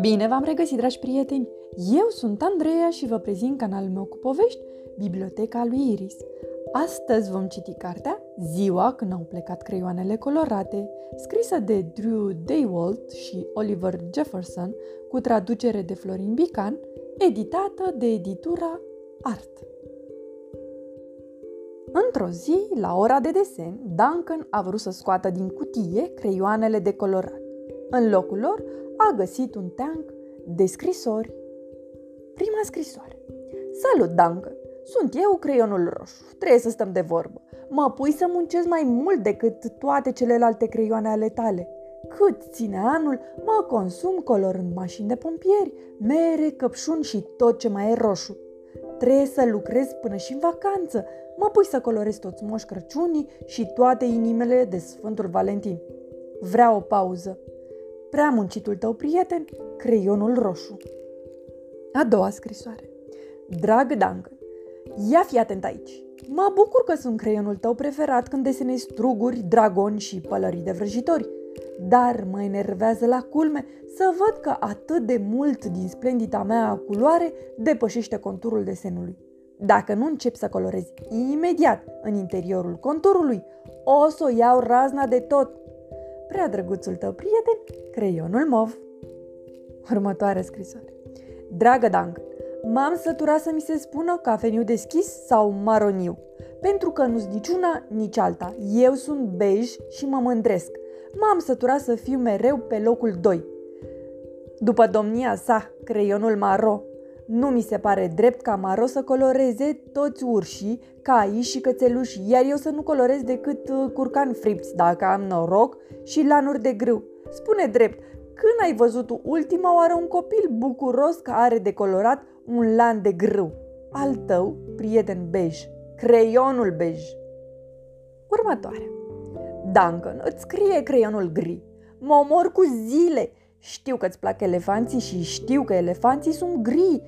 Bine v-am regăsit, dragi prieteni! Eu sunt Andreea și vă prezint canalul meu cu povești, Biblioteca lui Iris. Astăzi vom citi cartea Ziua când au plecat creioanele colorate, scrisă de Drew Daywalt și Oliver Jefferson, cu traducere de Florin Bican, editată de editura Art. Într-o zi, la ora de desen, Duncan a vrut să scoată din cutie creioanele de colorat. În locul lor a găsit un teanc de scrisori. Prima scrisoare. Salut, Duncan! Sunt eu, creionul roșu. Trebuie să stăm de vorbă. Mă pui să muncesc mai mult decât toate celelalte creioane ale tale. Cât ține anul, mă consum colorând mașini de pompieri, mere, căpșuni și tot ce mai e roșu. Trebuie să lucrez până și în vacanță. Mă pui să colorez toți moș Crăciunii și toate inimele de Sfântul Valentin. Vreau o pauză. Prea muncitul tău prieten, creionul roșu. A doua scrisoare. Drag Duncan, ia fi atent aici. Mă bucur că sunt creionul tău preferat când desenezi struguri, dragoni și pălării de vrăjitori. Dar mă enervează la culme să văd că atât de mult din splendida mea culoare depășește conturul desenului. Dacă nu încep să colorezi imediat în interiorul conturului, o să o iau razna de tot. Prea drăguțul tău prieten, creionul mov. Următoarea scrisoare. Dragă Dang, m-am săturat să mi se spună cafeniu deschis sau maroniu, pentru că nu-s niciuna, nici alta. Eu sunt bej și mă mândresc. M-am săturat să fiu mereu pe locul 2. După domnia sa, creionul maro, nu mi se pare drept ca Maro să coloreze toți urșii, caii și cățelușii, iar eu să nu colorez decât uh, curcan fripți, dacă am noroc, și lanuri de grâu. Spune drept, când ai văzut ultima oară un copil bucuros că are decolorat un lan de grâu? Al tău, prieten bej, creionul bej. Următoare. Duncan, îți scrie creionul gri. Mă omor cu zile. Știu că îți plac elefanții și știu că elefanții sunt gri,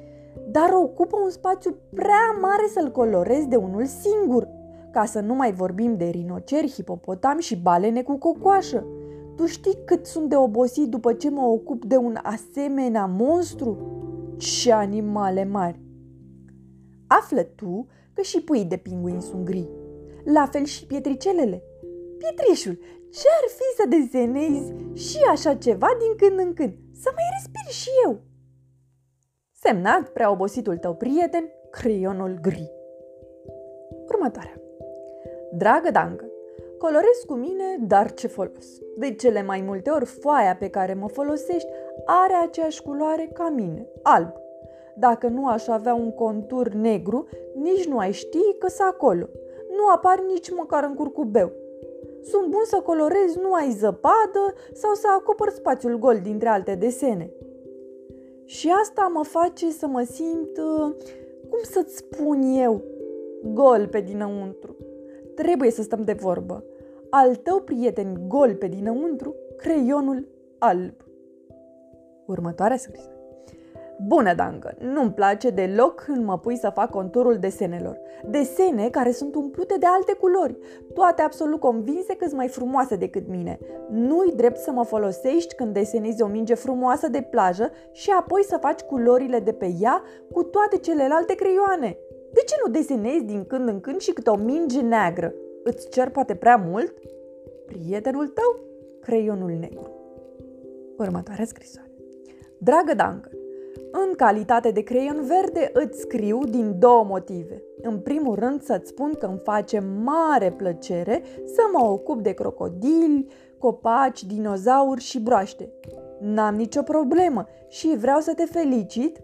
dar ocupă un spațiu prea mare să-l colorezi de unul singur, ca să nu mai vorbim de rinoceri, hipopotami și balene cu cocoașă. Tu știi cât sunt de obosit după ce mă ocup de un asemenea monstru? Ce animale mari! Află tu că și puii de pinguini sunt gri. La fel și pietricelele. Pietrișul, ce ar fi să desenezi și așa ceva din când în când? Să mai respiri și eu! Semnat prea obositul tău prieten, creionul gri. Următoarea. Dragă Dancă, colorez cu mine, dar ce folos. De cele mai multe ori, foaia pe care mă folosești are aceeași culoare ca mine, alb. Dacă nu aș avea un contur negru, nici nu ai ști că sunt acolo. Nu apar nici măcar în curcubeu. Sunt bun să colorez nu ai zăpadă sau să acopăr spațiul gol dintre alte desene. Și asta mă face să mă simt, uh, cum să-ți spun eu, gol pe dinăuntru. Trebuie să stăm de vorbă. Al tău prieten gol pe dinăuntru, creionul alb. Următoarea scrisă. Bună, Dangă, nu-mi place deloc când mă pui să fac conturul desenelor. Desene care sunt umplute de alte culori, toate absolut convinse că sunt mai frumoase decât mine. Nu-i drept să mă folosești când desenezi o minge frumoasă de plajă și apoi să faci culorile de pe ea cu toate celelalte creioane. De ce nu desenezi din când în când și câte o minge neagră? Îți cer poate prea mult? Prietenul tău, creionul negru. Următoarea scrisoare. Dragă Duncan, în calitate de creion verde îți scriu din două motive. În primul rând să-ți spun că îmi face mare plăcere să mă ocup de crocodili, copaci, dinozauri și broaște. N-am nicio problemă și vreau să te felicit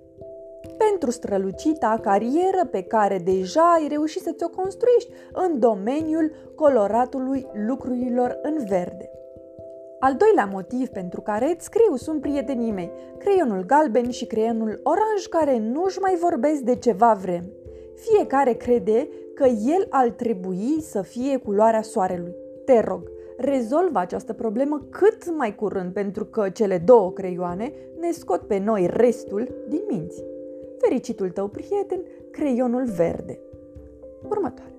pentru strălucita carieră pe care deja ai reușit să ți-o construiești în domeniul coloratului lucrurilor în verde. Al doilea motiv pentru care îți scriu sunt prietenii mei, creionul galben și creionul oranj care nu-și mai vorbesc de ceva vreme. Fiecare crede că el ar trebui să fie culoarea soarelui. Te rog, rezolvă această problemă cât mai curând pentru că cele două creioane ne scot pe noi restul din minți. Fericitul tău prieten, creionul verde. Următoare.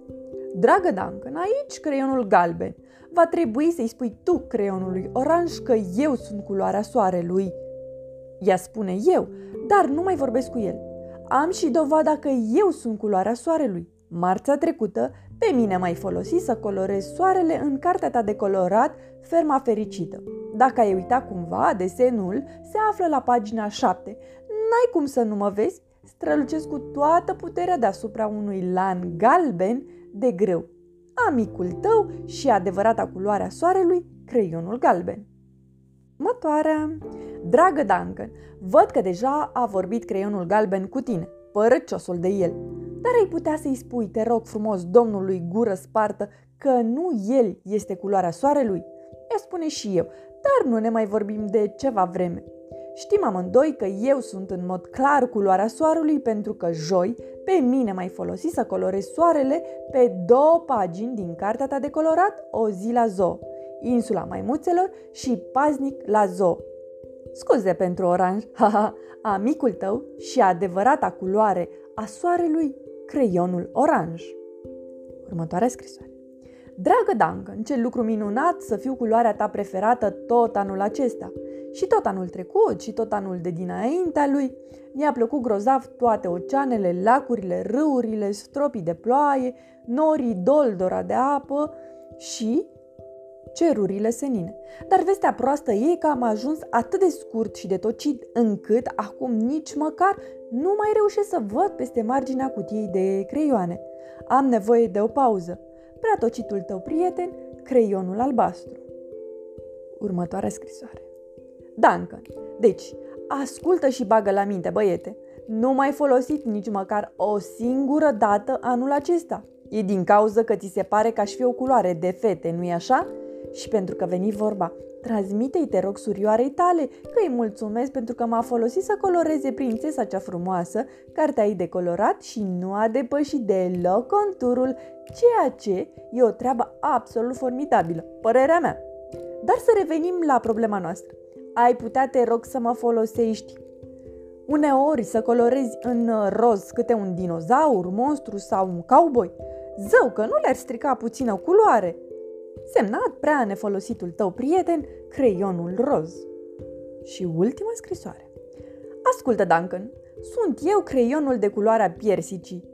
Dragă Duncan, aici creionul galben. Va trebui să-i spui tu creionului oranj că eu sunt culoarea soarelui. Ea spune eu, dar nu mai vorbesc cu el. Am și dovada că eu sunt culoarea soarelui. Marțea trecută, pe mine mai folosi să colorez soarele în cartea ta de colorat Ferma Fericită. Dacă ai uitat cumva, desenul se află la pagina 7. N-ai cum să nu mă vezi? Strălucesc cu toată puterea deasupra unui lan galben de greu. Amicul tău și adevărata culoarea soarelui, creionul galben. Următoarea. Dragă Duncan, văd că deja a vorbit creionul galben cu tine, părăciosul de el. Dar ai putea să-i spui, te rog frumos, domnului gură spartă, că nu el este culoarea soarelui? Ea spune și eu, dar nu ne mai vorbim de ceva vreme. Știm amândoi că eu sunt în mod clar culoarea soarelui pentru că joi pe mine mai folosi să colorez soarele pe două pagini din cartea ta de colorat O zi la zoo, Insula Maimuțelor și Paznic la zoo. Scuze pentru oranj, haha, amicul tău și adevărata culoare a soarelui, creionul oranj. Următoarea scrisoare. Dragă Duncan, ce lucru minunat să fiu culoarea ta preferată tot anul acesta. Și tot anul trecut și tot anul de dinaintea lui. Mi-a plăcut grozav toate oceanele, lacurile, râurile, stropii de ploaie, norii doldora de apă și cerurile senine. Dar vestea proastă e că am ajuns atât de scurt și de tocit încât acum nici măcar nu mai reușesc să văd peste marginea cutiei de creioane. Am nevoie de o pauză prea tocitul tău prieten, creionul albastru. Următoarea scrisoare. Duncan, deci, ascultă și bagă la minte, băiete. Nu mai folosit nici măcar o singură dată anul acesta. E din cauză că ți se pare că aș fi o culoare de fete, nu-i așa? Și pentru că veni vorba, transmite-i, te rog, surioarei tale, că îi mulțumesc pentru că m-a folosit să coloreze prințesa cea frumoasă, cartea ei decolorat și nu a depășit deloc conturul, ceea ce e o treabă absolut formidabilă, părerea mea. Dar să revenim la problema noastră. Ai putea, te rog, să mă folosești uneori să colorezi în roz câte un dinozaur, monstru sau un cowboy? Zău că nu le-ar strica puțină culoare, semnat prea nefolositul tău prieten, creionul roz. Și ultima scrisoare. Ascultă, Duncan, sunt eu creionul de culoarea piersicii.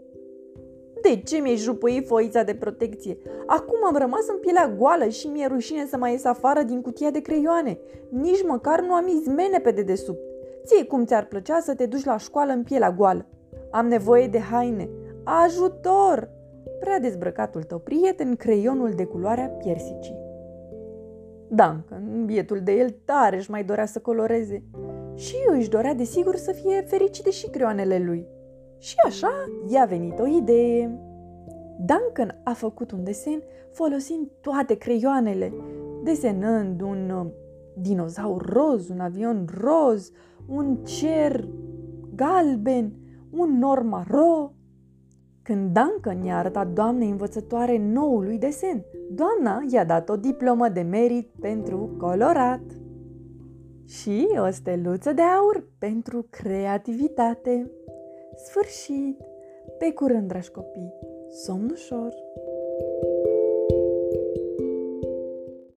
De ce mi-ai jupui foița de protecție? Acum am rămas în pielea goală și mi-e rușine să mai ies afară din cutia de creioane. Nici măcar nu am izmene pe dedesubt. Ție cum ți-ar plăcea să te duci la școală în pielea goală? Am nevoie de haine. Ajutor! prea dezbrăcatul tău prieten creionul de culoarea piersicii. Duncan, bietul de el tare își mai dorea să coloreze și își dorea desigur să fie fericite și creioanele lui. Și așa i-a venit o idee. Duncan a făcut un desen folosind toate creioanele, desenând un uh, dinozaur roz, un avion roz, un cer galben, un nor maro, când Duncan i-a arătat doamnei învățătoare noului desen, doamna i-a dat o diplomă de merit pentru colorat și o steluță de aur pentru creativitate. Sfârșit! Pe curând, dragi copii! Somn ușor!